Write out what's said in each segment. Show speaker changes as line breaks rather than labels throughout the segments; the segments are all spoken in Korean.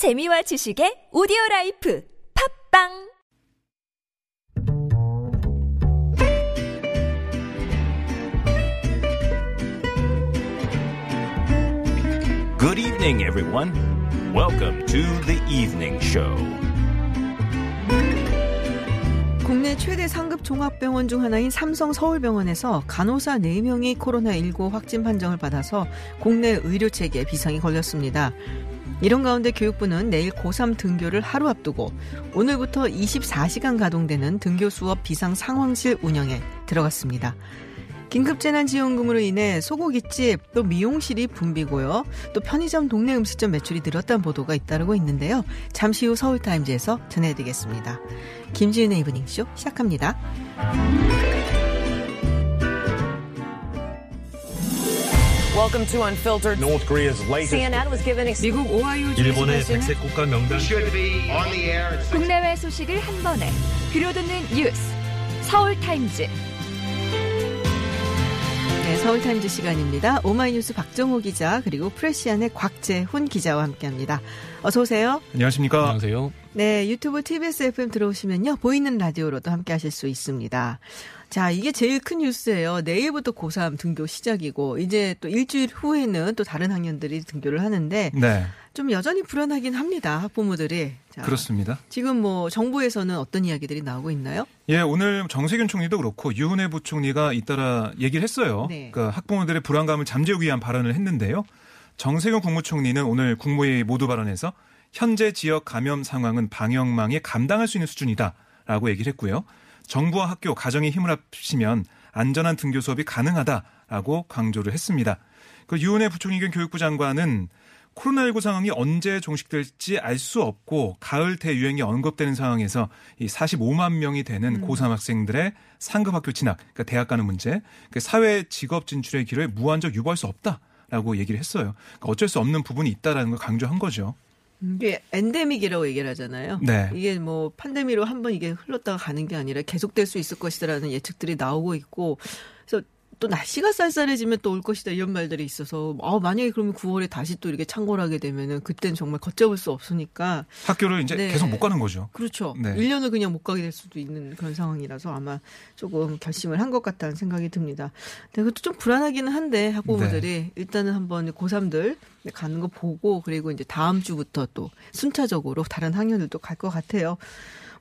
재미와 지식의 오디오 라이프 팟빵
Good evening, everyone. Welcome to the evening show.
국내 최대 상급 종합병원 중 하나인 삼성 서울병원에서 간호사 4명이 코로나19 확진 판정을 받아서 국내 의료 체계에 비상이 걸렸습니다. 이런 가운데 교육부는 내일 고3 등교를 하루 앞두고 오늘부터 24시간 가동되는 등교 수업 비상 상황실 운영에 들어갔습니다. 긴급재난지원금으로 인해 소고기집 또 미용실이 붐비고요. 또 편의점 동네 음식점 매출이 늘었다는 보도가 잇따르고 있는데요. 잠시 후 서울타임즈에서 전해드리겠습니다. 김지은의 이브닝쇼 시작합니다.
Welcome to Unfiltered.
North Korea's latest
CNN was given
미국 오하이오 주
일본의 백색 국가 명단
should be on the air at
국내외 소식을 한 번에 들려듣는 뉴스 서울 타임즈
네, 서울 타임즈 시간입니다. 오마이뉴스 박정호 기자 그리고 프레시안의 곽재훈 기자와 함께합니다. 어서 오세요.
안녕하십니까?
안녕하세요.
네, 유튜브 TBS FM 들어오시면요. 보이는 라디오로도 함께 하실 수 있습니다. 자, 이게 제일 큰 뉴스예요. 내일부터 고3 등교 시작이고, 이제 또 일주일 후에는 또 다른 학년들이 등교를 하는데,
네,
좀 여전히 불안하긴 합니다. 학부모들이. 자,
그렇습니다.
지금 뭐 정부에서는 어떤 이야기들이 나오고 있나요?
예, 오늘 정세균 총리도 그렇고 유은혜 부총리가 잇따라 얘기를 했어요.
네.
그러니까 학부모들의 불안감을 잠재우기 위한 발언을 했는데요. 정세균 국무총리는 오늘 국무회의 모두 발언에서 현재 지역 감염 상황은 방역망에 감당할 수 있는 수준이다라고 얘기를 했고요. 정부와 학교, 가정이 힘을 합치면 안전한 등교 수업이 가능하다라고 강조를 했습니다. 그 유은혜 부총리 겸 교육부 장관은 코로나19 상황이 언제 종식될지 알 수 없고 가을 대유행이 언급되는 상황에서 이 45만 명이 되는 고3 학생들의 상급 학교 진학, 그러니까 대학 가는 문제, 그 사회 직업 진출의 길을 무한적 유보할 수 없다라고 얘기를 했어요. 그러니까 어쩔 수 없는 부분이 있다라는 걸 강조한 거죠.
이게 엔데믹이라고 얘기를 하잖아요.
네.
이게 뭐 판데미로 한번 이게 흘렀다가 가는 게 아니라 계속될 수 있을 것이다라는 예측들이 나오고 있고 그래서 또 날씨가 쌀쌀해지면 또 올 것이다 이런 말들이 있어서 아 만약에 그러면 9월에 다시 또 이렇게 창궐하게 되면은 그때는 정말 걷잡을 수 없으니까
학교를 이제
네.
계속 못 가는 거죠.
그렇죠.
네.
1년을 그냥 못 가게 될 수도 있는 그런 상황이라서 아마 조금 결심을 한 것 같다는 생각이 듭니다. 근데 그것도 좀 불안하기는 한데 학부모들이
네.
일단은 한번 고3들 가는 거 보고 그리고 이제 다음 주부터 또 순차적으로 다른 학년들도 갈 것 같아요.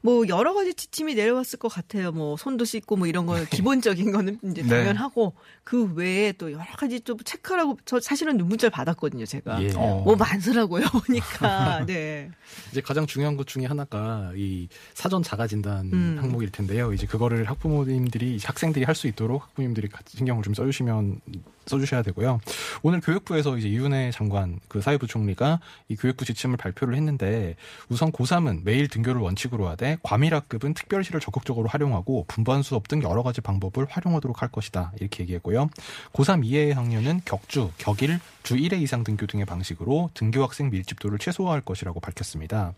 뭐 여러 가지 지침이 내려왔을 것 같아요. 뭐 손도 씻고 뭐 이런 거 기본적인 거는 이제
네.
당연하고 그 외에 또 여러 가지 좀 체크라고 저 사실은 문자를 받았거든요. 제가
예.
어.
뭐 많더라고요 보니까 네.
이제 가장 중요한 것 중에 하나가 이 사전 자가 진단
음.
항목일 텐데요. 이제 그거를 학부모님들이 학생들이 할 수 있도록 학부모님들이 신경을 좀 써주시면 써주셔야 되고요. 오늘 교육부에서 이제 이윤혜 장관 그 사회부 총리가 이 교육부 지침을 발표를 했는데 우선 고3은 매일 등교를 원칙으로 하되 과밀학급은 특별시를 적극적으로 활용하고 분반 수업 등 여러 가지 방법을 활용하도록 할 것이다 이렇게 얘기했고요. 고3 이하의 학년은 격주, 격일, 주 1회 이상 등교 등의 방식으로 등교 학생 밀집도를 최소화할 것이라고 밝혔습니다.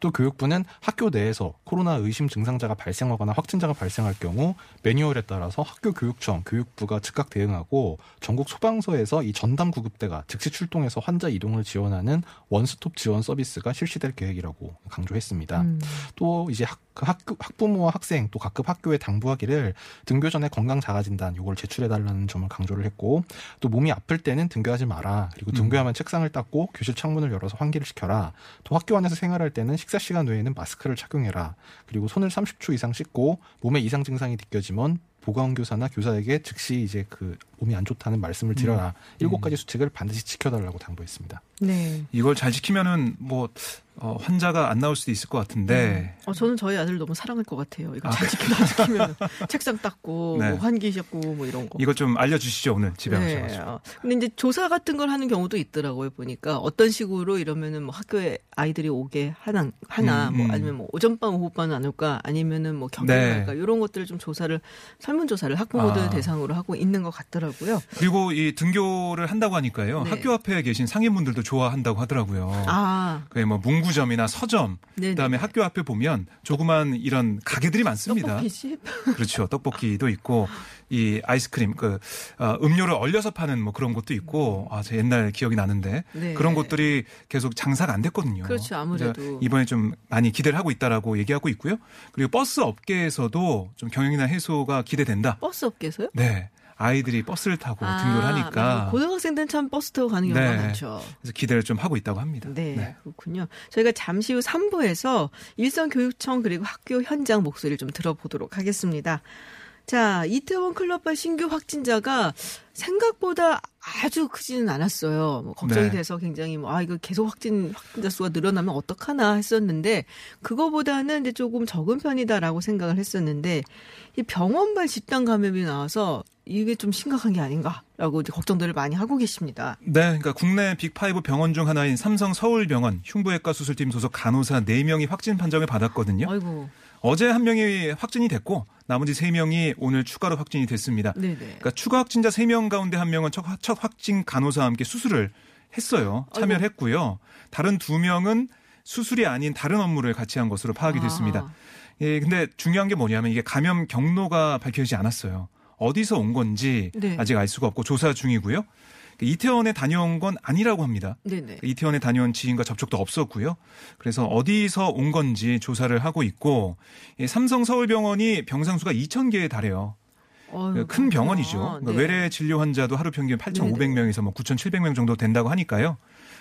또 교육부는 학교 내에서 코로나 의심 증상자가 발생하거나 확진자가 발생할 경우 매뉴얼에 따라서 학교 교육청, 교육부가 즉각 대응하고 전국 소방서에서 이 전담 구급대가 즉시 출동해서 환자 이동을 지원하는 원스톱 지원 서비스가 실시될 계획이라고 강조했습니다.
음.
또 이제 학, 그 학, 학부모와 학생 또 각급 학교에 당부하기를 등교 전에 건강 자가 진단 요걸 제출해 달라는 점을 강조를 했고 또 몸이 아플 때는 등교하지 마라 그리고 등교하면 책상을 닦고 교실 창문을 열어서 환기를 시켜라 또 학교 안에서 생활할 때는 식사 시간 외에는 마스크를 착용해라 그리고 손을 30초 이상 씻고 몸에 이상 증상이 느껴지면 보건 교사나 교사에게 즉시 이제 그 몸이 안 좋다는 말씀을 드려라 일곱 가지 수칙을 반드시 지켜달라고 당부했습니다.
네.
이걸 잘 지키면은 뭐 어, 환자가 안 나올 수도 있을 것 같은데
어, 저는 저희 아들 너무 사랑할 것 같아요. 이거
아,
잘 지키다 지키면 책상 닦고
네.
뭐 환기 씻고 뭐 이런 거.
이거 좀 알려주시죠 오늘 집에
네.
가셔가지고.
어, 근데 이제 조사 같은 걸 하는 경우도 있더라고요. 보니까 어떤 식으로 이러면은 뭐 학교에 아이들이 오게 하나 하나
음,
뭐
음.
아니면 뭐 오전반 오후반 안 올까 아니면은 뭐 경영
네.
할까 이런 것들을 좀 조사를 설문 조사를 학부모들
아.
대상으로 하고 있는 것 같더라고요.
그리고 이 등교를 한다고 하니까요.
네.
학교 앞에 계신 상인분들도 좋아한다고 하더라고요.
아.
그게 뭐 문구 점이나 서점,
네네.
그다음에 학교 앞에 보면 조그만 이런 가게들이 많습니다.
떡볶이집?
그렇죠. 떡볶이도 있고 이 아이스크림 그 어, 음료를 얼려서 파는 뭐 그런 곳도 있고 아, 제 옛날 기억이 나는데
네.
그런 곳들이 계속 장사가 안 됐거든요.
그렇죠. 아무래도.
이번에 좀 많이 기대를 하고 있다라고 얘기하고 있고요. 그리고 버스 업계에서도 좀 경영난 해소가 기대된다.
버스 업계에서요?
네. 아이들이 버스를 타고 등교를 하니까
맞아요. 고등학생들은 참 버스 타고 가는 경우가
네.
많죠.
그래서 기대를 좀 하고 있다고 합니다.
네, 그렇군요. 저희가 잠시 후 3부에서 일선교육청 그리고 학교 현장 목소리를 좀 들어보도록 하겠습니다. 자, 이태원 클럽발 신규 확진자가 생각보다 아주 크지는 않았어요. 뭐 걱정이
네.
돼서 굉장히 뭐, 아, 이거 계속 확진, 확진자 수가 늘어나면 어떡하나 했었는데, 그거보다는 이제 조금 적은 편이다라고 생각을 했었는데, 이 병원발 집단 감염이 나와서 이게 좀 심각한 게 아닌가라고 이제 걱정들을 많이 하고 계십니다.
네, 그러니까 국내 빅5 병원 중 하나인 삼성 서울병원 흉부외과 수술팀 소속 간호사 4명이 확진 판정을 받았거든요.
아이고,
어제 한 명이 확진이 됐고 나머지 3명이 오늘 추가로 확진이 됐습니다.
네네.
그러니까 추가 확진자 3명 가운데 한 명은 첫, 첫 확진 간호사와 함께 수술을 했어요. 참여를 했고요. 다른 두 명은 수술이 아닌 다른 업무를 같이 한 것으로 파악이
아.
됐습니다. 예, 근데 중요한 게 뭐냐면 이게 감염 경로가 밝혀지지 않았어요. 어디서 온 건지
네.
아직 알 수가 없고 조사 중이고요. 이태원에 다녀온 건 아니라고 합니다.
네네.
이태원에 다녀온 지인과 접촉도 없었고요. 그래서 어디서 온 건지 조사를 하고 있고 이 삼성 서울병원이 병상 수가 2,000개에 달해요.
어휴,
큰 병원이죠. 그러니까
네.
외래 진료 환자도 하루 평균 8,500명에서 뭐 9,700명 정도 된다고 하니까요.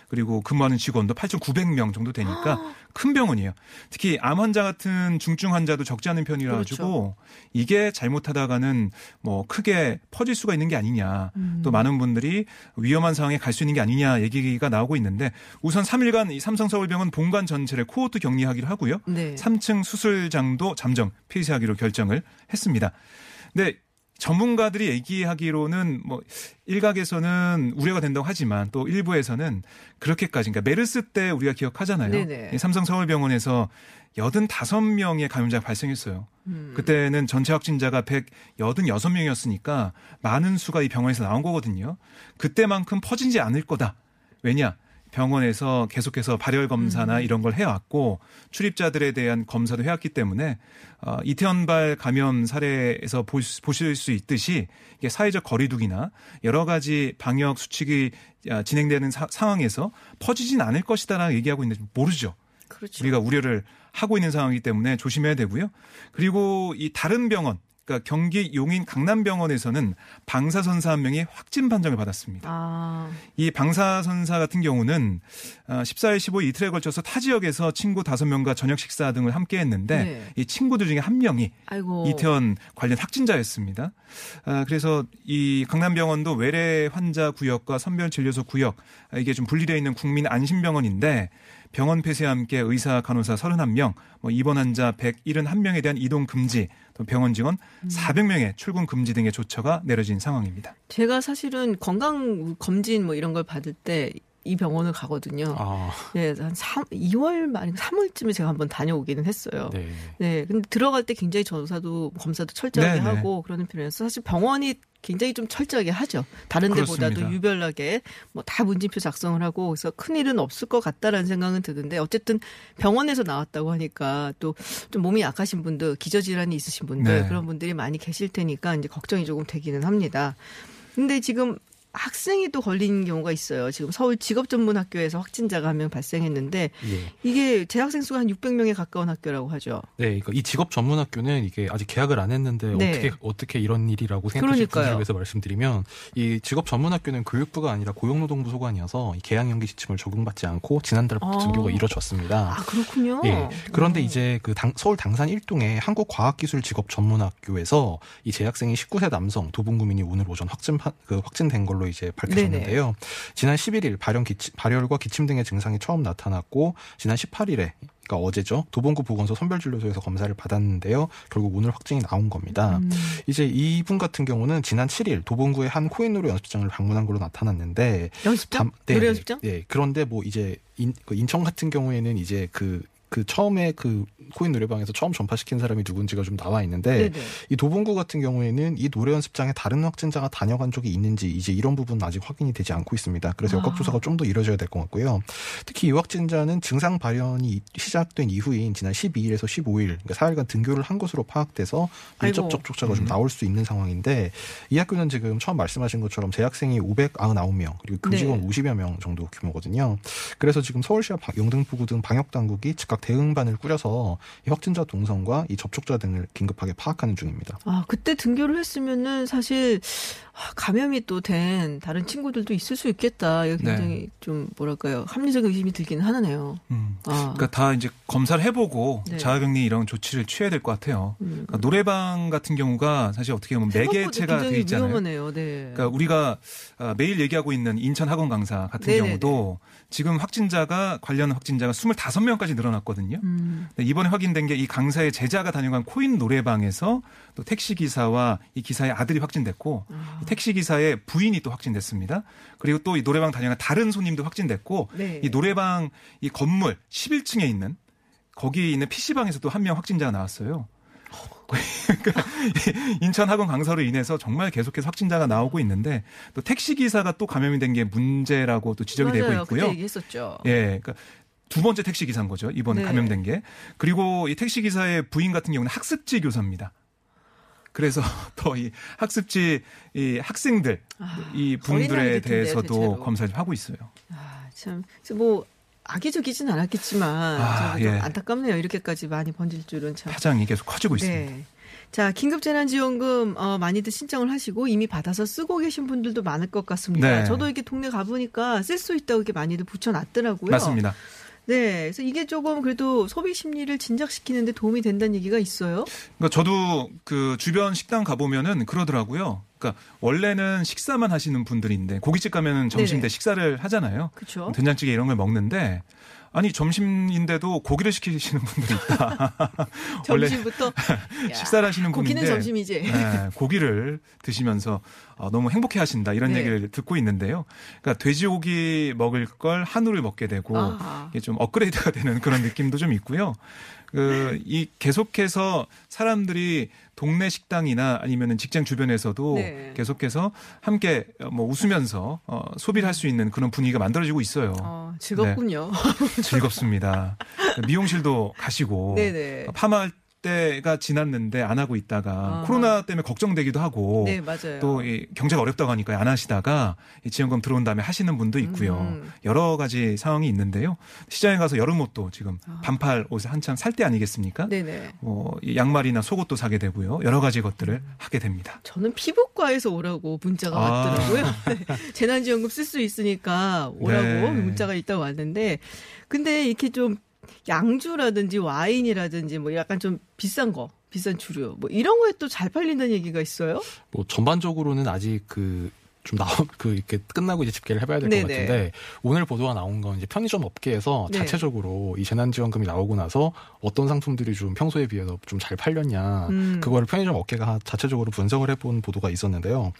그리고 근무하는 직원도 8,900명 정도 되니까 큰 병원이에요. 특히 암 환자 같은 중증 환자도 적지 않은 편이라 가지고
그렇죠.
이게 잘못하다가는 뭐 크게 퍼질 수가 있는 게 아니냐.
음.
또 많은 분들이 위험한 상황에 갈 수 있는 게 아니냐 얘기가 나오고 있는데 우선 3일간 이 삼성서울병원 본관 전체를 코호트 격리하기로 하고요.
네.
3층 수술장도 잠정 폐쇄하기로 결정을 했습니다. 근데 전문가들이 얘기하기로는 뭐 일각에서는 우려가 된다고 하지만 또 일부에서는 그렇게까지 그러니까 메르스 때 우리가 기억하잖아요.
네네.
이 삼성 서울병원에서 85명의 감염자가 발생했어요.
음.
그때는 전체 확진자가 186명이었으니까 많은 수가 이 병원에서 나온 거거든요. 그때만큼 퍼지지 않을 거다. 왜냐? 병원에서 계속해서 발열
음.
검사나 이런 걸 해왔고 출입자들에 대한 검사도 해왔기 때문에 어, 이태원발 감염 사례에서 보- 보실 수 있듯이 이게 사회적 거리두기나 여러 가지 방역 수칙이 아, 진행되는 사- 상황에서 퍼지진 않을 것이다라고 얘기하고 있는데 모르죠.
그렇죠.
우리가 우려를 하고 있는 상황이기 때문에 조심해야 되고요. 그리고 이 다른 병원, 그러니까 경기 용인 강남병원에서는 방사선사 한 명이 확진 판정을 받았습니다.
아,
이 방사선사 같은 경우는 14일, 15일 이틀에 걸쳐서 타 지역에서 친구 5명과 저녁 식사 등을 함께 했는데
네.
이 친구들 중에 한 명이
아이고.
이태원 관련 확진자였습니다. 아, 그래서 이 강남병원도 외래 환자 구역과 선별진료소 구역 아, 이게 좀 분리되어 있는 국민 안심병원인데 병원 폐쇄와 함께 의사, 간호사 31명, 뭐 입원 환자 171명에 대한 이동 금지, 또 병원 직원
음.
400명의 출근 금지 등의 조처가 내려진 상황입니다.
제가 사실은 건강 검진 뭐 이런 걸 받을 때 이 병원을 가거든요.
아,
네, 한 3, 2월 말, 3월쯤에 제가 한번 다녀오기는 했어요. 네.
네.
근데 들어갈 때 굉장히 조사도, 검사도 철저하게
네, 네.
하고 그러는 편이어서 사실 병원이 굉장히 좀 철저하게 하죠. 다른 데보다도
그렇습니다.
유별나게 뭐 다 문진표 작성을 하고 그래서 큰 일은 없을 것 같다라는 생각은 드는데 어쨌든 병원에서 나왔다고 하니까 또 좀 몸이 약하신 분들, 기저질환이 있으신 분들
네.
그런 분들이 많이 계실 테니까 이제 걱정이 조금 되기는 합니다. 근데 지금 학생이 또 걸린 경우가 있어요. 지금 서울 직업전문학교에서 확진자가 한 명 발생했는데
예.
이게 재학생 수가 한 600명에 가까운 학교라고 하죠.
네, 그러니까 이 직업 전문 학교는 이게 아직 계약을 안 했는데
네.
어떻게 어떻게 이런 일이라고 생각하실. 분들을 위해서 말씀드리면 이 직업 전문 학교는 교육부가 아니라 고용노동부 소관이어서 이 계약 연기 지침을 적용받지 않고 지난달부터
아.
등교가 이루어졌습니다.
아 그렇군요.
예. 그런데
음.
이제 그 당- 서울 당산 1동의 한국과학기술직업전문학교에서 이 재학생이 19세 남성 도봉구민이 오늘 오전 확진 파- 그 확진된 걸로 이제 밝혀졌는데요. 지난 11일 발열 기침, 발열과 기침 등의 증상이 처음 나타났고 지난 18일에 그러니까 어제죠. 도봉구 보건소 선별진료소에서 검사를 받았는데요. 결국 오늘 확진이 나온 겁니다.
음.
이제 이분 같은 경우는 지난 7일 도봉구의 한 코인 노래 연습장을 방문한 걸로 나타났는데
연습장?
담- 네,
노래
네,
연습장?
네. 그런데 뭐 이제 인, 그 인천 같은 경우에는 이제 그, 그그 처음에 그 코인 노래방에서 처음 전파시킨 사람이 누군지가 좀 나와 있는데
네네.
이 도봉구 같은 경우에는 이 노래 연습장에 다른 확진자가 다녀간 적이 있는지 이제 이런 부분은 아직 확인이 되지 않고 있습니다. 그래서
아.
역학조사가 좀더 이루어져야 될 것 같고요. 특히 이 확진자는 증상 발현이 시작된 이후인 지난 12일에서 15일, 그러니까 4일간 등교를 한 것으로 파악돼서 밀접. 접촉자가 좀 나올 수 있는 상황인데 이 학교는 지금 처음 말씀하신 것처럼 재학생이 599명 그리고 교직원
네.
50여 명 정도 규모거든요. 그래서 지금 서울시와 방- 영등포구 등 방역 당국이 즉각 대응반을 꾸려서 이 확진자 동선과 이 접촉자 등을 긴급하게 파악하는 중입니다.
아, 그때 등교를 했으면은 사실 아, 감염이 또 된 다른 친구들도 있을 수 있겠다. 이거 굉장히 좀 뭐랄까요. 합리적인 의심이 들기는 하네요.
음.
아.
그러니까 다 이제 검사를 해보고
네.
자가격리 이런 조치를 취해야 될 것 같아요.
음.
그러니까 노래방 같은 경우가 사실 어떻게 보면 네
생각보다
개체가 돼
굉장히
있잖아요.
위험하네요. 네.
그러니까 우리가 아, 매일 얘기하고 있는 인천 학원 강사 같은
네네네.
경우도 지금 확진자가 관련 확진자가 25명까지 늘어났거든요.
음.
네, 이번에 확인된 게 이 강사의 제자가 다녀간 코인 노래방에서 또 택시 기사와 이 기사의 아들이 확진됐고
아.
이 택시 기사의 부인이 또 확진됐습니다. 그리고 또 이 노래방 다녀간 다른 손님도 확진됐고
네.
이 노래방 이 건물 11층에 있는 거기에 있는 PC방에서도 한 명 확진자가 나왔어요. 그러니까 이 인천 학원 강사로 인해서 정말 계속해서 확진자가 나오고 있는데 또 택시 기사가 또 감염이 된 게 문제라고 또 지적이
맞아요.
되고 있고요.
얘기했었죠.
예, 그러니까 두 번째 택시 기사인 거죠. 이번에
네.
감염된 게. 그리고 이 택시 기사의 부인 같은 경우는 학습지 교사입니다. 그래서 더 이 학습지 이 학생들
아,
이 분들에 대해서도
대체로.
검사를 좀 하고 있어요.
아, 참. 뭐 악의적이진 않았겠지만
아,
좀
예.
안타깝네요. 이렇게까지 많이 번질 줄은 참.
파장이 계속 커지고 있습니다.
네. 자, 긴급재난지원금 어, 많이들 신청을 하시고 이미 받아서 쓰고 계신 분들도 많을 것 같습니다.
네.
저도 이렇게 동네 가보니까 쓸 수 있다고 이렇게 많이들 붙여놨더라고요.
맞습니다.
네, 그래서 이게 조금 그래도 소비 심리를 진작시키는데 도움이 된다는 얘기가 있어요.
그러니까 저도 그 주변 식당 가 보면은 그러더라고요. 그러니까 원래는 식사만 하시는 분들인데 고깃집 가면은 점심
네네.
때 식사를 하잖아요.
그렇죠.
된장찌개 이런 걸 먹는데 아니 점심인데도 고기를 시키시는 분들이 있다.
점심부터 야,
식사를 하시는
고기는
분인데
점심이지.
네, 고기를 드시면서 어, 너무 행복해 하신다 이런
네.
얘기를 듣고 있는데요. 그러니까 돼지고기 먹을 걸 한우를 먹게 되고
아.
이게 좀 업그레이드가 되는 그런 느낌도 좀 있고요. 그, 이 계속해서 사람들이 동네 식당이나 아니면은 직장 주변에서도
네.
계속해서 함께 뭐 웃으면서 어, 소비를 할 수 있는 그런 분위기가 만들어지고 있어요.
어, 즐겁군요.
즐겁습니다. 미용실도 가시고
네네.
파마할 때가 지났는데 안 하고 있다가
아하.
코로나 때문에 걱정되기도 하고
네, 맞아요.
또이 경제가 어렵다고 하니까 안 하시다가 이 지원금 들어온 다음에 하시는 분도 있고요.
음.
여러 가지 상황이 있는데요. 시장에 가서 여름 옷도 지금
아.
반팔 옷을 한창 살 때 아니겠습니까?
네네.
뭐이 양말이나 속옷도 사게 되고요. 여러 가지 것들을 하게 됩니다.
저는 피부과에서 오라고 문자가
아.
왔더라고요. 네. 재난지원금 쓸 수 있으니까 오라고
네.
문자가 있다고 왔는데, 근데 이렇게 좀 양주라든지 와인이라든지 뭐 약간 좀 비싼 거, 비싼 주류 뭐 이런 거에 또 잘 팔린다는 얘기가 있어요.
뭐 전반적으로는 아직 그 좀 나온 그 이렇게 끝나고 이제 집계를 해봐야 될 것. 같은데 오늘 보도가 나온 건 이제 편의점 업계에서
네.
자체적으로 이 재난지원금이 나오고 나서 어떤 상품들이 좀 평소에 비해서 좀 잘 팔렸냐
음.
그거를 편의점 업계가 자체적으로 분석을 해본 보도가 있었는데요.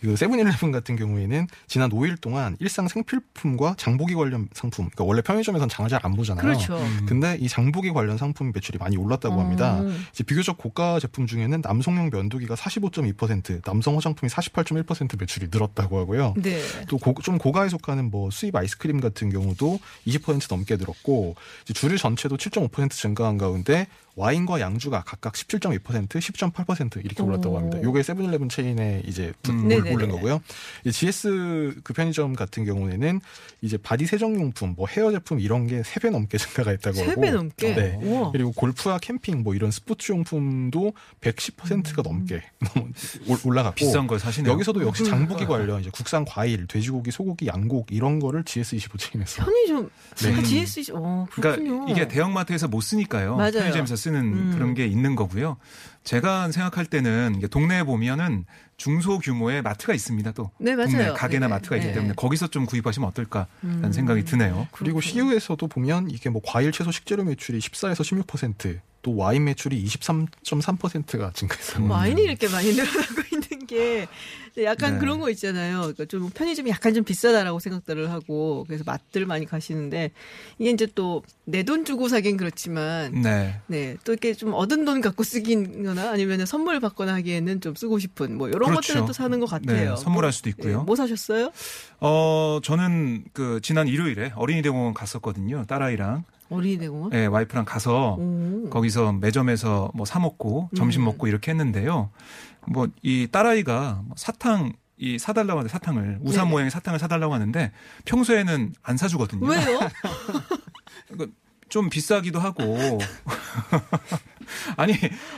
그 세븐일레븐 같은 경우에는 지난 5일 동안 일상 생필품과 장보기 관련 상품, 그러니까 원래 편의점에선 장을 잘 안 보잖아요.
그렇죠.
근데 이 장보기 관련 상품 매출이 많이 올랐다고 합니다.
음.
이제 비교적 고가 제품 중에는 남성용 면도기가 45.2%, 남성 화장품이 48.1% 매출이 늘었다 고 하고요.
네.
또좀 고가에 속하는 뭐 수입 아이스크림 같은 경우도 20% 넘게 늘었고 이제 주류 전체도 7.5% 증가한 가운데 와인과 양주가 각각 17.2%, 10.8% 이렇게 올랐다고
오.
합니다. 요게 세븐일레븐 체인에 이제
음.
오른 거고요. 이제 GS 그 편의점 같은 경우에는 이제 바디 세정용품, 뭐 헤어 제품 이런 게 3배 넘게 증가가 했다고
세
하고
배 넘게.
네.
우와.
그리고 골프와 캠핑 뭐 이런 스포츠 용품도 110%가 넘게 올- 올라갔고
비싼 걸 사시네요.
여기서도 역시
그러니까요.
장보기 관련 이제 국산 과일, 돼지고기, 소고기, 양곡 이런 거를 GS25 체인에서
편의점
네.
그 GS 어 그렇군요.
그러니까 이게 대형마트에서 못 쓰니까요.
맞아요.
편의점에서 쓰는
음.
그런 게 있는 거고요. 제가 생각할 때는 동네에 보면은 중소 규모의 마트가 있습니다. 또
네, 맞아요.
동네 가게나
네네.
마트가 있기
네.
때문에 거기서 좀 구입하시면 어떨까라는
음.
생각이 드네요.
그리고. CU에서도 보면 이게 뭐 과일, 채소, 식재료 매출이 14에서 16%, 또 와인 매출이 23.3%가 증가했다고.
와인이 이렇게 많이 늘어나고 있는 게게 약간
네.
그런 거 있잖아요. 그러니까 좀 편의점이 약간 좀 비싸다라고 생각들을 하고 그래서 맛들 많이 가시는데 이게 이제 또 내 돈 주고 사긴 그렇지만
네.
네, 또 이렇게 좀 얻은 돈 갖고 쓰긴거나 아니면 선물 받거나 하기에는 좀 쓰고 싶은 뭐 이런
그렇죠.
것들을 또 사는 것 같아요.
네, 선물할 수도 있고요.
네, 뭐 사셨어요?
어, 저는 그 지난 일요일에 어린이 대공원 갔었거든요. 딸아이랑.
어린이 대공원?
네, 와이프랑 가서
오.
거기서 매점에서 뭐 사 먹고 점심
음.
먹고 이렇게 했는데요. 뭐 이 딸아이가 뭐 사탕 이 사달라고 하는데 사탕을 우산
네네.
모양의 사탕을 사달라고 하는데 평소에는 안 사주거든요.
왜요?
좀 비싸기도 하고 아니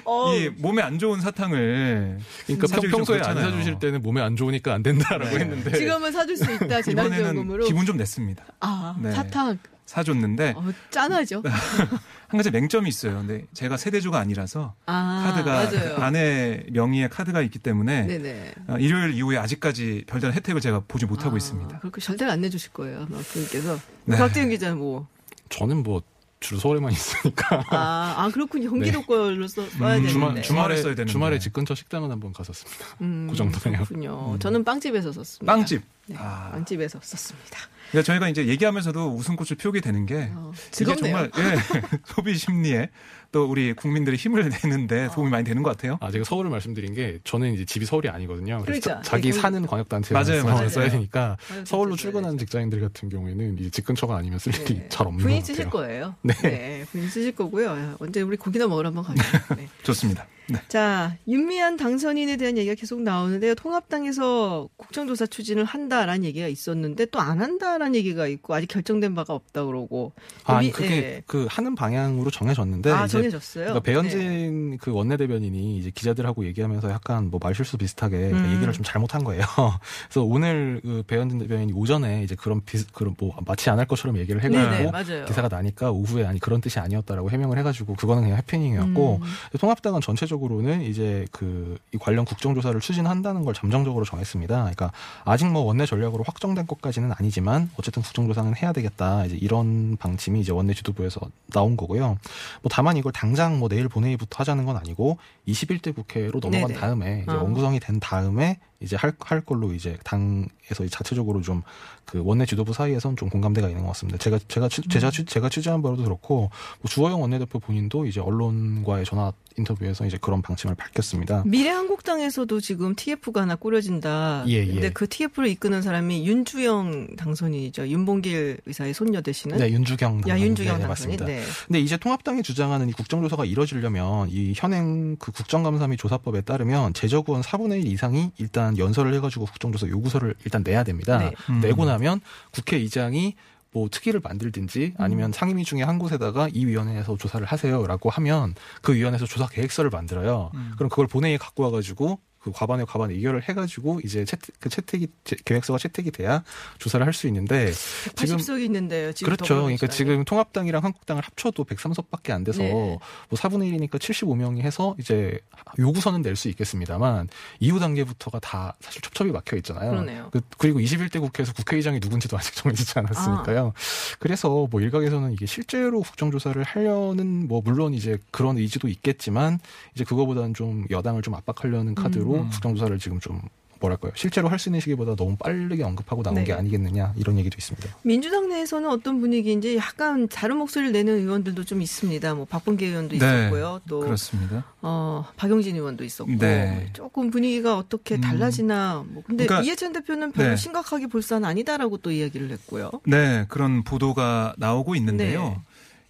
어.
이 몸에 안 좋은 사탕을
그러니까 평소에 안. 사주실 때는 몸에 안 좋으니까 안 된다라고
네.
했는데
지금은 사줄 수 있다 재난지원금으로.
기분 좀 냈습니다.
아
네.
사탕.
사줬는데
어, 짠하죠.
한 가지 맹점이 있어요. 근데 제가 세대주가 아니라서
아
카드가
맞아요.
아내 명의의 카드가 있기 때문에
네네.
어, 일요일 이후에 아직까지 별다른 혜택을 제가 보지 못하고
아,
있습니다.
그렇게 절대 안 내주실 거예요. 그분께서.
네.
박재윤 기자 뭐.
저는 뭐 주로 서울에만 있으니까
아, 아 그렇군요. 경기도 걸로 써, 써야
음,
되는데.
주말,
주말에
주말 에
써야 되는데.
주말에 집 근처 식당은 한번 갔었습니다.
음,
그 정도네요.
그렇군요. 저는 빵집에서 썼습니다.
빵집.
네,
아.
빵집에서 썼습니다.
그러니까 저희가 이제 얘기하면서도 웃음꽃을 피우게 되는 게
어,
이게. 정말 예, 소비 심리에 또 우리 국민들이 힘을 내는데 도움이 많이 되는 것 같아요.
아, 제가 서울을 말씀드린 게 저는 이제 집이 서울이 아니거든요. 그래서
그러니까.
자, 기
네,
사는 광역 단체에서
맞아요, 맞아요.
써야 되니까
맞아요.
서울로
진짜
출근하는. 직장인들 같은 경우에는 이제 집 근처가 아니면 쓸 일이
네.
잘 없는
부인
것
쓰실
같아요.
거예요.
네.
부인 쓰실 거고요. 언제 우리 고기나 먹으러 한번 가죠. 네.
좋습니다. 네.
자, 윤미한 당선인에 대한 얘기가 계속 나오는데요. 통합당에서 국정조사 추진을 한다라는 얘기가 있었는데 또 안 한다라는 얘기가 있고 아직 결정된 바가 없다 그러고.
아, 아니, 그게
네.
그 하는 방향으로 정해졌는데
아, 정해졌어요.
그러니까
네.
배현진 그 원내대변인이 이제 기자들하고 얘기하면서 약간 뭐 말실수 비슷하게
음.
얘기를 좀 잘못한 거예요. 그래서 오늘 그 배현진 대변인이 오전에 이제 그런 비슷 그런 뭐 마치 안 할 것처럼 얘기를 해가지고
네네, 맞아요.
기사가 나니까 오후에 아니 그런 뜻이 아니었다라고 해명을 해가지고 그거는 그냥 해피닝이었고
음.
통합당은 전체 적으로는 이제 그 이 관련 국정조사를 추진한다는 걸 잠정적으로 정했습니다. 그러니까 아직 뭐 원내 전략으로 확정된 것까지는 아니지만 어쨌든 국정조사는 해야 되겠다. 이제 이런 방침이 이제 원내 지도부에서 나온 거고요. 뭐 다만 이걸 당장 뭐 내일 본회의부터 하자는 건 아니고 21대 국회로 넘어간
네네.
다음에 이제
어.
원구성이 된 다음에 이제 할, 할 걸로 이제 당에서 자체적으로 좀 그 원내 지도부 사이에선 좀 공감대가 있는 것 같습니다. 제가 제가 취, 제가, 취, 제가 취재한 바로도 그렇고 뭐 주호영 원내대표 본인도 이제 언론과의 전화 인터뷰에서 이제 그런 방침을 밝혔습니다.
미래한국당에서도 지금 TF가 하나 꾸려진다.
예, 예.
근데 그 TF를 이끄는 사람이 윤주영 당선인이죠. 윤봉길 의사의 손녀 되시는.
네, 윤주경
야,
당선인.
윤주영
네,
당선인.
맞습니다.
네.
근데 이제 통합당이 주장하는 이 국정조사가 이뤄지려면 이 현행 그 국정감사 및 조사법에 따르면 제적 의원 4분의 1 이상이 일단 연설을 해가지고 국정조사 요구서를 일단 내야 됩니다.
네.
음.
내고 나면 국회의장이 뭐 특위를 만들든지 아니면 상임위 중에 한 곳에다가 이 위원회에서 조사를 하세요라고 하면 그 위원회에서 조사 계획서를 만들어요. 그럼 그걸 본회의에 갖고 와가지고 그 과반에 과반 의결을 해가지고 이제 채택, 그 채택이 제- 계획서가 채택이 돼야 조사를 할 수 있는데 지금
80석이 있는데요. 지금
그렇죠. 그러니까. 지금 통합당이랑 한국당을 합쳐도 103석밖에 안 돼서
네.
뭐 4분의 1이니까 75명이 해서 이제 요구서는 낼 수 있겠습니다만 이후 단계부터가 다 사실 첩첩이 막혀 있잖아요.
그러네요.
그, 그리고 21대 국회에서 국회의장이 누군지도 아직 정해지지 않았으니까요. 그래서 뭐 일각에서는 이게 실제로 국정조사를 하려는 뭐 물론 이제 그런 의지도 있겠지만 이제 그거보다는 좀 여당을 좀 압박하려는 카드로
음.
국정조사를 지금 좀 뭐랄까요 실제로 할 수 있는 시기보다 너무 빠르게 언급하고 나온
네.
게 아니겠느냐 이런 얘기도 있습니다.
민주당 내에서는 어떤 분위기인지 약간 다른 목소리를 내는 의원들도 좀 있습니다. 뭐 박범계 의원도
네,
있었고요. 또
그렇습니다.
어, 박용진 의원도 있었고
네.
조금 분위기가 어떻게
음.
달라지나 뭐 근데
그러니까-
이해찬 대표는 별로
네.
심각하게 볼 사안 아니다라고 또 이야기를 했고요.
네, 그런 보도가 나오고 있는데요.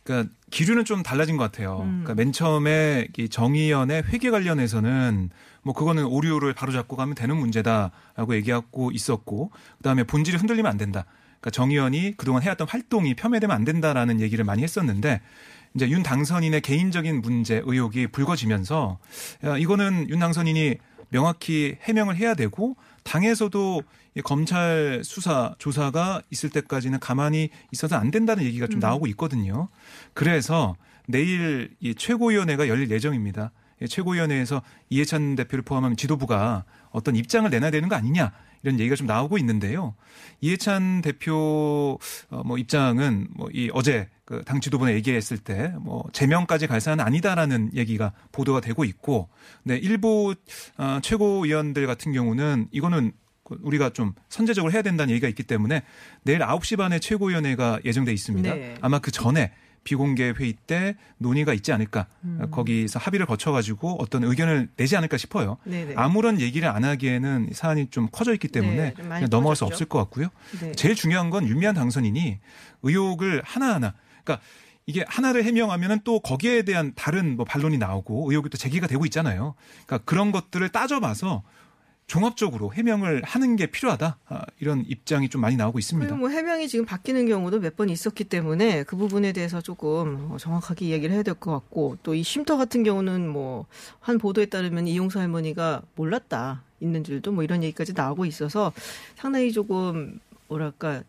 네.
그러니까 기류는 좀 달라진 것 같아요.
음.
그러니까 맨 처음에 이 정의연의 회계 관련해서는 뭐 그거는 오류를 바로 잡고 가면 되는 문제다라고 얘기하고 있었고 그다음에 본질이 흔들리면 안 된다. 그러니까 정의연이 그동안 해왔던 활동이 폄훼되면 안 된다라는 얘기를 많이 했었는데 이제 윤 당선인의 개인적인 문제 의혹이 불거지면서 야, 이거는 윤 당선인이 명확히 해명을 해야 되고 당에서도 이 검찰 수사 조사가 있을 때까지는 가만히 있어서 안 된다는 얘기가 좀 나오고 있거든요. 그래서 내일 이 최고위원회가 열릴 예정입니다. 이 최고위원회에서 이해찬 대표를 포함한 지도부가 어떤 입장을 내놔야 되는 거 아니냐 이런 얘기가 좀 나오고 있는데요. 이해찬 대표 어, 뭐 입장은 뭐 이 어제 그 당 지도부에 얘기했을 때 뭐 제명까지 갈 사안은 아니다라는 얘기가 보도가 되고 있고, 네 일부 어, 최고위원들 같은 경우는 이거는 그 우리가 좀 선제적으로 해야 된다는 얘기가 있기 때문에 내일 9시 반에 최고위원회가 예정돼 있습니다.
네.
아마 그 전에 비공개 회의 때 논의가 있지 않을까.
음.
거기서 합의를 거쳐가지고 어떤 의견을 내지 않을까 싶어요.
네네.
아무런 얘기를 안 하기에는 사안이 좀 커져 있기 때문에
네, 좀 많이
그냥 넘어갈 수. 없을 것 같고요.
네.
제일 중요한 건 윤미한 당선인이 의혹을 하나하나 그러니까 이게 하나를 해명하면은 또 거기에 대한 다른 뭐 반론이 나오고 의혹이 또 제기가 되고 있잖아요. 그러니까 그런 것들을 따져봐서 종합적으로 해명을 하는 게 필요하다. 아, 이런 입장이 좀 많이 나오고 있습니다.
뭐 해명이 지금 바뀌는 경우도 몇 번 있었기 때문에 그 부분에 대해서 조금 어, 정확하게 이야기를 해야 될 것 같고 또 이 쉼터 같은 경우는 뭐 한 보도에 따르면 이용수 할머니가 몰랐다 있는 줄도 뭐 이런 얘기까지 나오고 있어서 상당히 조금 뭐랄까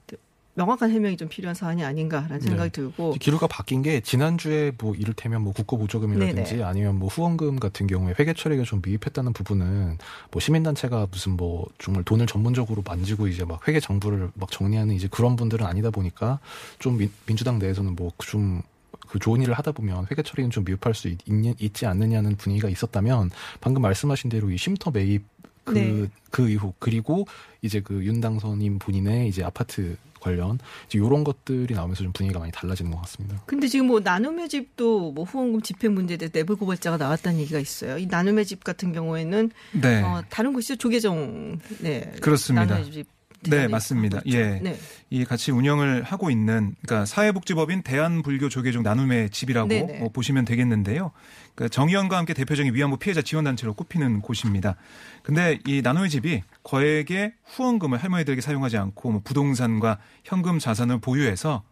명확한 해명이 좀 필요한 사안이 아닌가라는
네.
생각이 들고
기류가 바뀐 게 지난주에 뭐 이를테면 뭐 국고보조금이라든지
네네.
아니면 뭐 후원금 같은 경우에 회계 처리가 좀 미흡했다는 부분은 뭐 시민단체가 무슨 뭐 정말 돈을 전문적으로 만지고 이제 막 회계 정부를 막 정리하는 이제 그런 분들은 아니다 보니까 좀 민, 민주당 내에서는 뭐좀 그 좋은 일을 하다 보면 회계 처리는 좀 미흡할 수 있, 있 지 않느냐는 분위기가 있었다면 방금 말씀하신 대로 이 쉼터 매입 그,
네.
그 의혹 그리고 이제 그 윤 당선인 본인의 이제 아파트 관련 이제 이런 것들이 나오면서 좀 분위기가 많이 달라지는 것 같습니다.
근데 지금 뭐 나눔의 집도 뭐 후원금 집행 문제에 대해 내부 고발자가 나왔다는 얘기가 있어요. 이 나눔의 집 같은 경우에는
네.
어, 다른 곳이죠 조계정 네
그렇습니다.
나눔의 집
네, 맞습니다. 예.
네.
이 같이 운영을 하고 있는 그러니까 사회복지법인 대한불교 조계종 나눔의 집이라고. 뭐 보시면 되겠는데요. 그러니까 정의원과 함께 대표적인 위안부 피해자 지원단체로 꼽히는 곳입니다. 근데 이 나눔의 집이 거액의 후원금을 할머니들에게 사용하지 않고 뭐 부동산과 현금 자산을 보유해서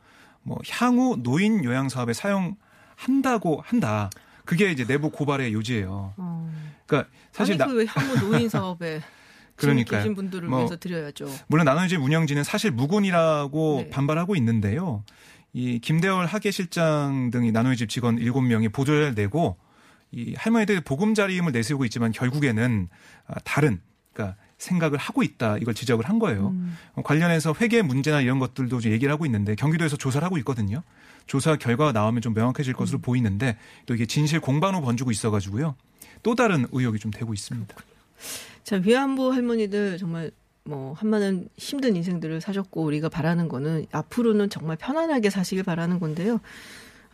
뭐 향후 노인 요양 사업에 사용한다고 한다. 그게 이제 내부 고발의 요지예요.
어.
그러니까 사실
아니
나,
그 왜 향후 노인 사업에
그러니까요.
계신 분들을
뭐
위해서 드려야죠.
물론 나눠집 운영진은 사실 무근이라고
네.
반발하고 있는데요. 이 김대월 하계실장 등이 나눠의 집 직원 7명이 보조를 내고 이 할머니들 보금자리임을 내세우고 있지만 결국에는 아, 다른 그러니까 생각을 하고 있다 이걸 지적을 한 거예요.
음.
어, 관련해서 회계 문제나 이런 것들도 좀 얘기를 하고 있는데 경기도에서 조사를 하고 있거든요. 조사 결과가 나오면 좀 명확해질 것으로 보이는데 또 이게 진실 공방으로 번지고 있어가지고요. 또 다른 의혹이 좀 되고 있습니다.
자 위안부 할머니들 정말 뭐 한많은 힘든 인생들을 사셨고 우리가 바라는 거는 앞으로는 정말 편안하게 사시길 바라는 건데요.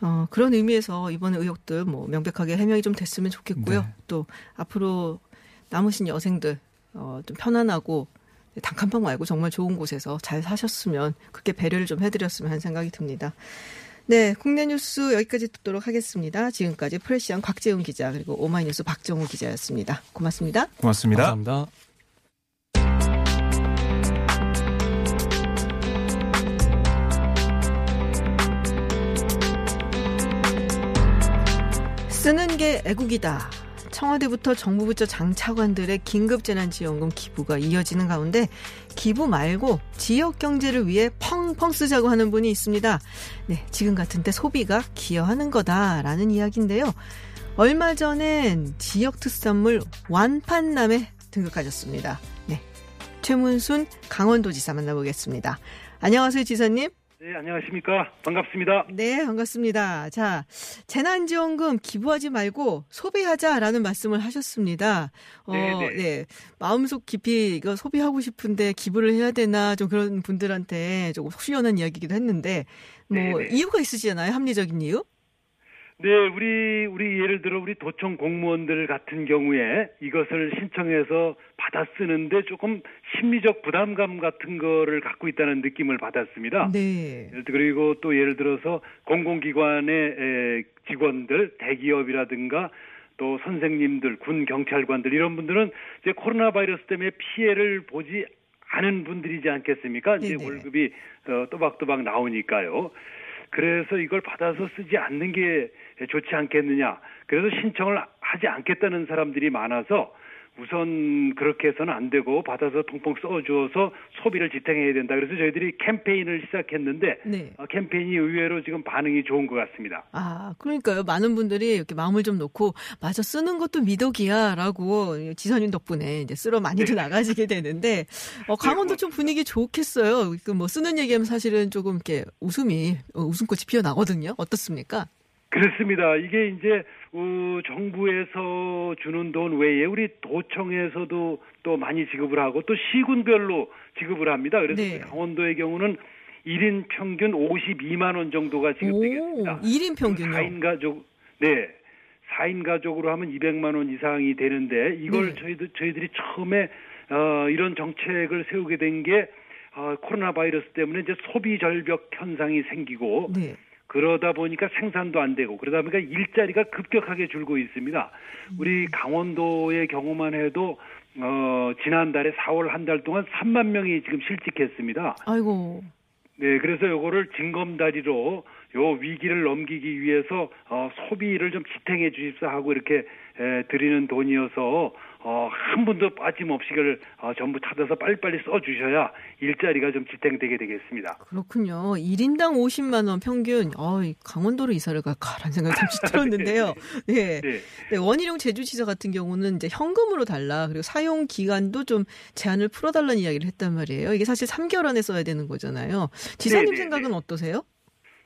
어, 그런 의미에서 이번에 의혹들 뭐 명백하게 해명이 좀 됐으면 좋겠고요.
네.
또 앞으로 남으신 여생들 어, 좀 편안하고 단칸방 말고 정말 좋은 곳에서 잘 사셨으면 그렇게 배려를 좀 해드렸으면 하는 생각이 듭니다. 네, 국내 뉴스 여기까지 듣도록 하겠습니다. 지금까지 프레시안 곽재훈 기자 그리고 오마이뉴스 박정우 기자였습니다. 고맙습니다.
고맙습니다.
감사합니다.
쓰는 게 애국이다. 청와대부터 정부 부처 장차관들의 긴급재난지원금 기부가 이어지는 가운데 기부 말고 지역 경제를 위해 펑펑 쓰자고 하는 분이 있습니다. 네, 지금 같은 때 소비가 기여하는 거다라는 이야기인데요. 얼마 전엔 지역 특산물 완판남에 등극하셨습니다. 네, 최문순 강원도지사 만나보겠습니다. 안녕하세요, 지사님.
네, 안녕하십니까. 반갑습니다.
네, 반갑습니다. 자, 재난지원금 기부하지 말고 소비하자라는 말씀을 하셨습니다. 어,
네네.
네. 마음속 깊이 이거 소비하고 싶은데 기부를 해야 되나 좀 그런 분들한테 조금 후련한 이야기기도 했는데 뭐
네네.
이유가 있으시잖아요. 합리적인 이유?
네, 우리, 우리 예를 들어 우리 도청 공무원들 같은 경우에 이것을 신청해서 받아 쓰는데 조금 심리적 부담감 같은 거를 갖고 있다는 느낌을 받았습니다.
네.
그리고 또 예를 들어서 공공기관의 에, 직원들, 대기업이라든가 또 선생님들, 군 경찰관들 이런 분들은 이제 코로나 바이러스 때문에 피해를 보지 않은 분들이지 않겠습니까? 이제
네네.
월급이 어, 또박또박 나오니까요. 그래서 이걸 받아서 쓰지 않는 게 좋지 않겠느냐. 그래서 신청을 하지 않겠다는 사람들이 많아서 우선 그렇게 해서는 안 되고 받아서 통풍 써주어서 소비를 지탱해야 된다. 그래서 저희들이 캠페인을 시작했는데
네.
어, 캠페인이 의외로 지금 반응이 좋은 것 같습니다.
아, 그러니까요. 많은 분들이 이렇게 마음을 좀 놓고, 맞아, 쓰는 것도 미덕이야, 라고 지선님 덕분에 이제 쓰러 많이들 나가시게 되는데, 어, 강원도 좀 분위기 좋겠어요. 그 뭐 쓰는 얘기하면 사실은 조금 이렇게 웃음이, 어, 웃음꽃이 피어 나거든요. 어떻습니까?
그렇습니다. 이게 이제 어, 정부에서 주는 돈 외에 우리 도청에서도 또 많이 지급을 하고 또 시군별로 지급을 합니다. 그래서
네.
강원도의 경우는 1인 평균 52만 원 정도가 지급되겠습니다.
오, 1인 평균요?
4인 가족 네. 4인 가족으로 하면 200만 원 이상이 되는데 이걸
네.
저희들 저희들이 처음에 어, 이런 정책을 세우게 된 게 어, 코로나 바이러스 때문에 이제 소비 절벽 현상이 생기고
네.
그러다 보니까 생산도 안 되고 그러다 보니까 일자리가 급격하게 줄고 있습니다. 우리 강원도의 경우만 해도 어 지난달에 4월 한 달 동안 3만 명이 지금 실직했습니다.
아이고.
네, 그래서 요거를 징검다리로 요 위기를 넘기기 위해서 어 소비를 좀 지탱해 주십사 하고 이렇게 에, 드리는 돈이어서 어, 한 분도 빠짐없이 를 어, 전부 찾아서 빨리빨리 써 주셔야 일자리가 좀 지탱되게 되겠습니다.
그렇군요. 1인당 50만 원 평균. 어, 강원도로 이사를 갈까라는 생각이 잠시 들었는데요. 네.
네.
네, 원희룡 제주지사 같은 경우는 이제 현금으로 달라. 그리고 사용 기간도 좀 제한을 풀어달라는 이야기를 했단 말이에요. 이게 사실 3개월 안에 써야 되는 거잖아요. 지사님
네, 네,
생각은
네.
어떠세요?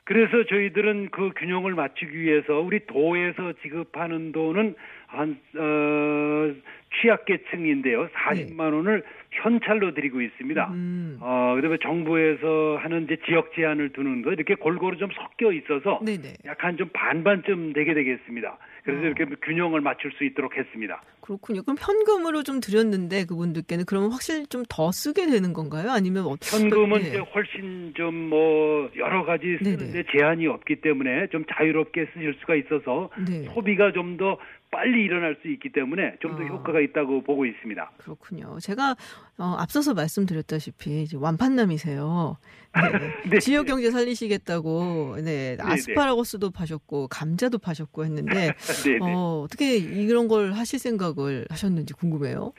그래서 저희들은 그 균형을 맞추기 위해서 우리 도에서 지급하는 돈은 한 어, 취약계층인데요. 40만 원을 현찰로 드리고 있습니다.
음.
어, 그다음에 정부에서 하는 이제 지역 제한을 두는 거 이렇게 골고루 좀 섞여 있어서
네네.
약간 좀 반반쯤 되게 되겠습니다. 그래서
어.
이렇게 균형을 맞출 수 있도록 했습니다.
그렇군요. 그럼 현금으로 좀 드렸는데 그분들께는 그러면 확실히 좀 더 쓰게 되는 건가요? 아니면 어,
현금은
네.
이제 훨씬 좀 뭐 여러 가지 쓰는데
네네.
제한이 없기 때문에 좀 자유롭게 쓰실 수가 있어서
네.
소비가 좀 더 빨리 일어날 수 있기 때문에 좀더
아.
효과가 있다고 보고 있습니다.
그렇군요. 제가 어, 앞서서 말씀드렸다시피 완판남이세요. 네.
네.
지역 경제 살리시겠다고 네, 아스파라거스도 파셨고 감자도 파셨고 했는데. 어, 어떻게 이런 걸 하실 생각을 하셨는지 궁금해요.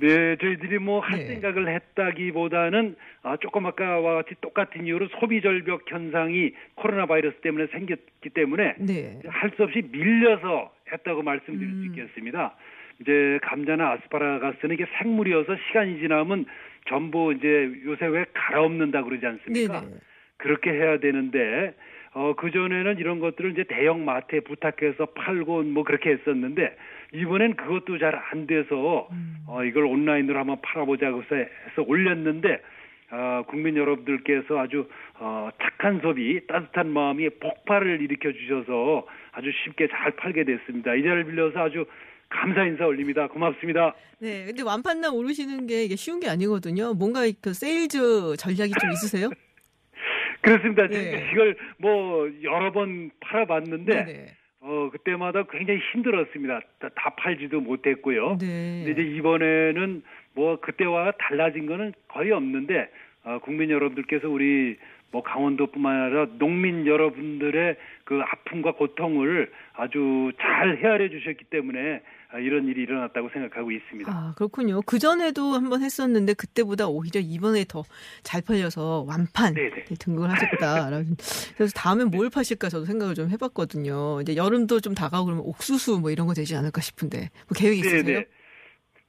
네, 저희들이 뭐할
네.
생각을 했다기보다는 아, 조금 아까와 같이 똑같은 이유로 소비 절벽 현상이 코로나 바이러스 때문에 생겼기 때문에
네.
할수 없이 밀려서 했다고 말씀드릴
음.
수 있겠습니다. 이제 감자나 아스파라가스는 이게 생물이어서 시간이 지나면 전부 이제 요새 왜 갈아엎는다 그러지 않습니까?
네네.
그렇게 해야 되는데 어 그전에는 이런 것들을 이제 대형 마트에 부탁해서 팔고 뭐 그렇게 했었는데 이번엔 그것도 잘 안 돼서
음.
어 이걸 온라인으로 한번 팔아보자고 해서 해서 올렸는데 어, 국민 여러분들께서 아주 어, 착한 소비, 따뜻한 마음이 폭발을 일으켜 주셔서 아주 쉽게 잘 팔게 됐습니다. 이 자리를 빌려서 아주 감사 인사 올립니다. 고맙습니다.
네, 근데 완판남 오르시는 게 이게 쉬운 게 아니거든요. 뭔가 그 세일즈 전략이 좀 있으세요?
그렇습니다.
네.
이걸 뭐 여러 번 팔아봤는데
네네.
어 그때마다 굉장히 힘들었습니다. 다, 다 팔지도 못했고요.
네.
근데 이제 이번에는 뭐 그때와 달라진 거는 거의 없는데 어, 국민 여러분들께서 우리 뭐 강원도뿐만 아니라 농민 여러분들의 그 아픔과 고통을 아주 잘 헤아려 주셨기 때문에 아, 이런 일이 일어났다고 생각하고 있습니다.
아, 그렇군요. 그 전에도 한번 했었는데 그때보다 오히려 이번에 더 잘 팔려서 완판
네네.
등극을 하셨다라는. 그래서 다음엔 뭘 파실까 저도 생각을 좀 해봤거든요. 이제 여름도 좀 다가오고 그러면 옥수수 뭐 이런 거 되지 않을까 싶은데 뭐 계획 있으세요?
네네.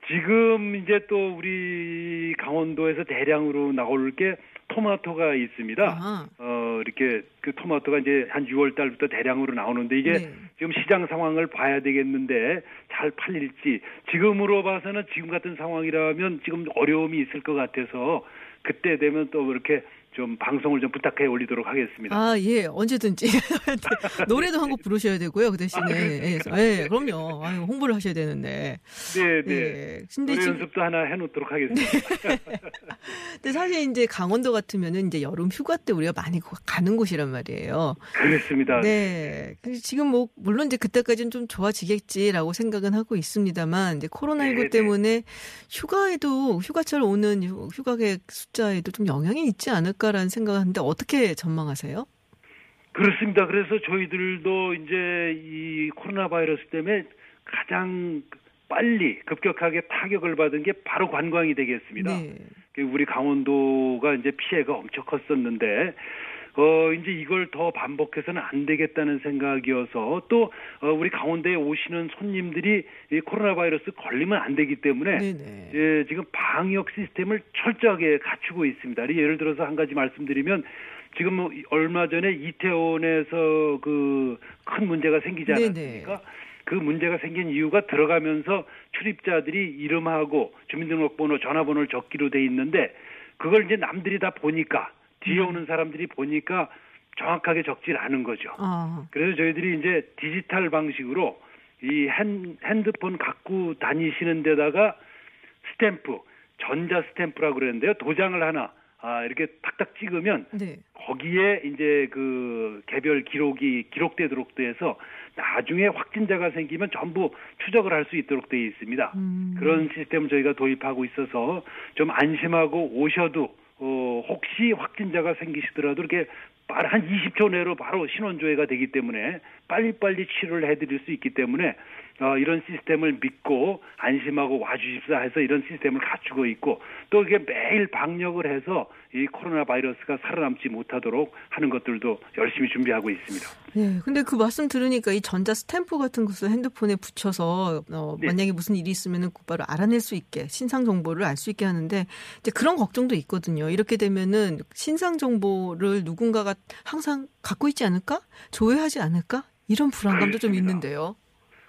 지금 이제 또 우리 강원도에서 대량으로 나올 게 토마토가 있습니다.
아하.
어, 이렇게 그 토마토가 이제 한 6월 달부터 대량으로 나오는데 이게
네.
지금 시장 상황을 봐야 되겠는데 잘 팔릴지 지금으로 봐서는 지금 같은 상황이라면 지금 어려움이 있을 것 같아서 그때 되면 또 이렇게 좀 방송을 좀 부탁해 올리도록 하겠습니다.
아, 예, 언제든지. 노래도 한 곡 부르셔야 되고요, 그 대신에. 예, 예, 그럼요. 아유, 홍보를 하셔야 되는데.
네, 네.
예. 근데 지금,
연습도 하나 해 놓도록 하겠습니다.
근데 사실 이제 강원도 같으면은 이제 여름 휴가 때 우리가 많이 가는 곳이란 말이에요.
그렇습니다.
네. 지금 뭐, 물론 이제 그때까지는 좀 좋아지겠지라고 생각은 하고 있습니다만, 이제 코로나19
네네.
때문에 휴가에도, 휴가철 오는 휴- 휴가객 숫자에도 좀 영향이 있지 않을까 라는 생각을 하는데 어떻게 전망하세요?
그렇습니다. 그래서 저희들도 이제 이 코로나 바이러스 때문에 가장 빨리 급격하게 타격을 받은 게 바로 관광이 되겠습니다.
네.
그 우리 강원도가 이제 피해가 엄청 컸었는데 어 이제 이걸 더 반복해서는 안 되겠다는 생각이어서 또 어, 우리 강원도에 오시는 손님들이 이 코로나 바이러스 걸리면 안 되기 때문에
네네.
예, 지금 방역 시스템을 철저하게 갖추고 있습니다. 예를 들어서 한 가지 말씀드리면 지금 뭐 얼마 전에 이태원에서 그 큰 문제가 생기지
네네.
않았습니까? 그 문제가 생긴 이유가 들어가면서 출입자들이 이름하고 주민등록번호, 전화번호를 적기로 돼 있는데 그걸 이제 남들이 다 보니까 뒤에
음.
오는 사람들이 보니까 정확하게 적질 않은 거죠.
아,
그래서 저희들이 이제 디지털 방식으로 이 핸, 핸드폰 갖고 다니시는 데다가 스탬프, 전자 스탬프라고 그러는데요. 도장을 하나 아, 이렇게 탁탁 찍으면
네.
거기에 이제 그 개별 기록이 기록되도록 돼서 나중에 확진자가 생기면 전부 추적을 할 수 있도록 되어 있습니다.
음.
그런 시스템을 저희가 도입하고 있어서 좀 안심하고 오셔도 어, 혹시 확진자가 생기시더라도 이렇게 빠른 한 20초 내로 바로 신원 조회가 되기 때문에 빨리빨리 치료를 해드릴 수 있기 때문에 어, 이런 시스템을 믿고 안심하고 와주십사 해서 이런 시스템을 갖추고 있고 또 이게 매일 방역을 해서 이 코로나 바이러스가 살아남지 못하도록 하는 것들도 열심히 준비하고 있습니다.
네. 근데 그 말씀 들으니까 이 전자 스탬프 같은 것을 핸드폰에 붙여서 어,
네.
만약에 무슨 일이 있으면은 곧바로 알아낼 수 있게 신상 정보를 알 수 있게 하는데 이제 그런 걱정도 있거든요. 이렇게 되면은 신상 정보를 누군가가 항상 갖고 있지 않을까? 조회하지 않을까? 이런 불안감도 좀
그렇습니다.
있는데요.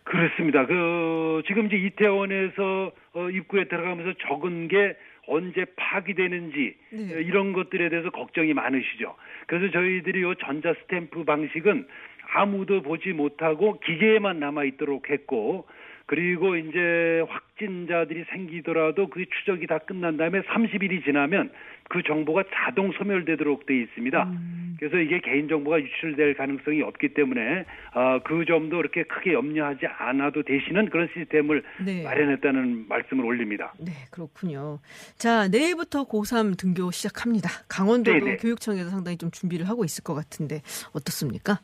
그렇습니다. 그 지금 이제 이태원에서 어, 입구에 들어가면서 적은 게 언제 파기되는지
네.
어, 이런 것들에 대해서 걱정이 많으시죠. 그래서 저희들이 요 전자 스탬프 방식은 아무도 보지 못하고 기계에만 남아 있도록 했고 그리고 이제 확진자들이 생기더라도 그 추적이 다 끝난 다음에 30일이 지나면 그 정보가 자동 소멸되도록 돼 있습니다.
음.
그래서 이게 개인 정보가 유출될 가능성이 없기 때문에 어, 그 점도 이렇게 크게 염려하지 않아도 되시는 그런 시스템을
네.
마련했다는 말씀을 올립니다.
네, 그렇군요. 자, 내일부터 고3 등교 시작합니다. 강원도도
네네.
교육청에서 상당히 좀 준비를 하고 있을 것 같은데 어떻습니까?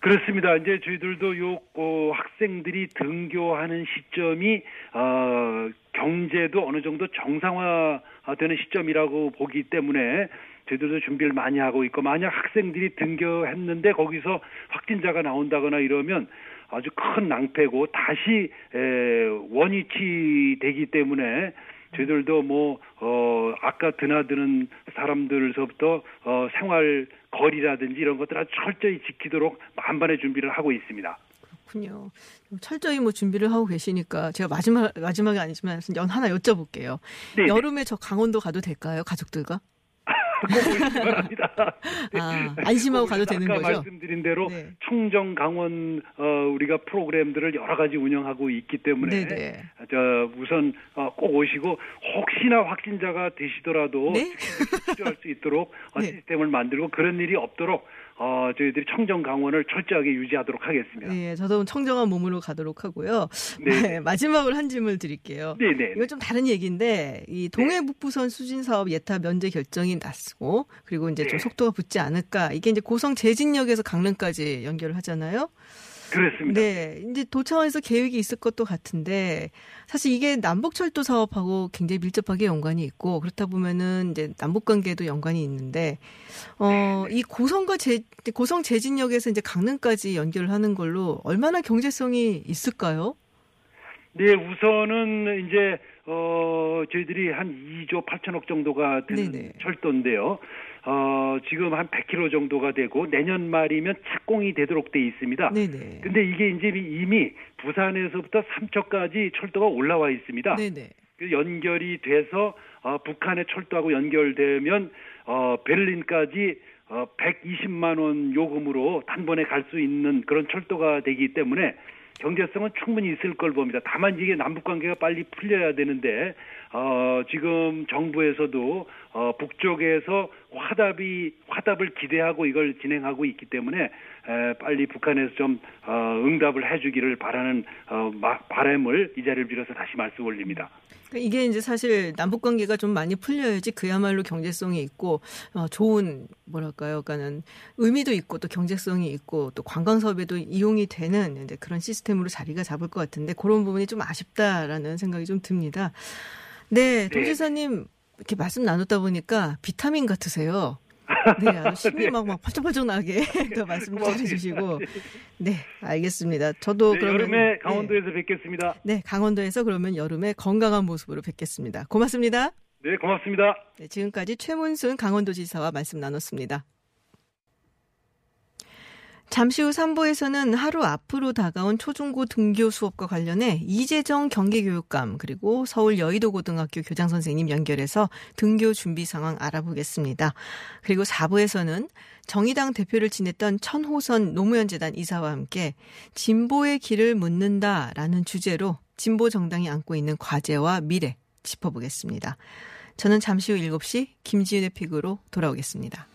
그렇습니다. 이제 저희들도 요 어, 학생들이 등교하는 시점이 어, 경제도 어느 정도 정상화 되는 시점이라고 보기 때문에 저희들도 준비를 많이 하고 있고 만약 학생들이 등교했는데 거기서 확진자가 나온다거나 이러면 아주 큰 낭패고 다시 에, 원위치 되기 때문에 저희들도 뭐, 어, 아까 드나드는 사람들서부터, 어, 생활 거리라든지 이런 것들 아주 철저히 지키도록 만반의 준비를 하고 있습니다.
그렇군요. 철저히 뭐 준비를 하고 계시니까 제가 마지막 마지막이 아니지만 연 하나 여쭤볼게요.
네, 네.
여름에 저 강원도 가도 될까요, 가족들과? 아, 안심하고 가도 되는
아까
거죠?
말씀드린 대로
네.
청정 강원 어, 우리가 프로그램들을 여러 가지 운영하고 있기 때문에
네네.
저 우선 어, 꼭 오시고 혹시나 확진자가 되시더라도
네?
치료할 수 있도록 어,
네.
시스템을 만들고 그런 일이 없도록 어, 저희들이 청정 강원을 철저하게 유지하도록 하겠습니다.
네, 저도 청정한 몸으로 가도록 하고요.
네.
네, 마지막으로 한 질문 드릴게요.
네 네.
이건 좀 다른 얘기인데 이 동해북부선 수진 사업 예타 면제 결정이 났고 그리고 이제 좀
네.
속도가 붙지 않을까 이게 이제 고성 제진역에서 강릉까지 연결을 하잖아요.
그렇습니다.
네, 이제 도차원에서 계획이 있을 것도 같은데 사실 이게 남북철도 사업하고 굉장히 밀접하게 연관이 있고 그렇다 보면은 이제 남북 관계도 연관이 있는데 어, 이 고성과 제 고성 제진역에서 이제 강릉까지 연결하는 걸로 얼마나 경제성이 있을까요?
네, 우선은 이제 어 저희들이 한 2조 8천억 정도가 되는
네네.
철도인데요. 어 지금 한 100km 정도가 되고 내년 말이면 착공이 되도록 돼 있습니다.
네네.
근데 이게 이제 이미 부산에서부터 삼척까지 철도가 올라와 있습니다.
네네.
그 연결이 돼서 어, 북한의 철도하고 연결되면 어, 베를린까지 어, 120만 원 요금으로 단번에 갈 수 있는 그런 철도가 되기 때문에 경제성은 충분히 있을 걸 봅니다. 다만 이게 남북 관계가 빨리 풀려야 되는데 어, 지금 정부에서도 어, 북쪽에서 화답이 화답을 기대하고 이걸 진행하고 있기 때문에 에, 빨리 북한에서 좀 어, 응답을 해주기를 바라는 어, 마, 바람을 이 자리를 빌어서 다시 말씀 올립니다.
그러니까 이게 이제 사실 남북 관계가 좀 많이 풀려야지 그야말로 경제성이 있고 어, 좋은 뭐랄까요, 그러니까는 의미도 있고 또 경제성이 있고 또 관광 사업에도 이용이 되는 이제 그런 시스템으로 자리가 잡을 것 같은데 그런 부분이 좀 아쉽다라는 생각이 좀 듭니다. 네, 도지사님 이렇게 말씀 나눴다 보니까 비타민 같으세요. 네, 아주 심이 막, 막 팔짝팔짝 나게 또 말씀 잘해주시고. 네, 알겠습니다. 저도
네,
그러면.
여름에 강원도에서 뵙겠습니다.
네, 네, 강원도에서 그러면 여름에 건강한 모습으로 뵙겠습니다. 고맙습니다.
네, 고맙습니다.
네, 지금까지 최문순 강원도지사와 말씀 나눴습니다. 잠시 후 3부에서는 하루 앞으로 다가온 초중고 등교 수업과 관련해 이재정 경기교육감 그리고 서울 여의도고등학교 교장 선생님 연결해서 등교 준비 상황 알아보겠습니다. 그리고 4부에서는 정의당 대표를 지냈던 천호선 노무현재단 이사와 함께 진보의 길을 묻는다라는 주제로 진보 정당이 안고 있는 과제와 미래 짚어보겠습니다. 저는 잠시 후 7시 김지윤의 픽으로 돌아오겠습니다.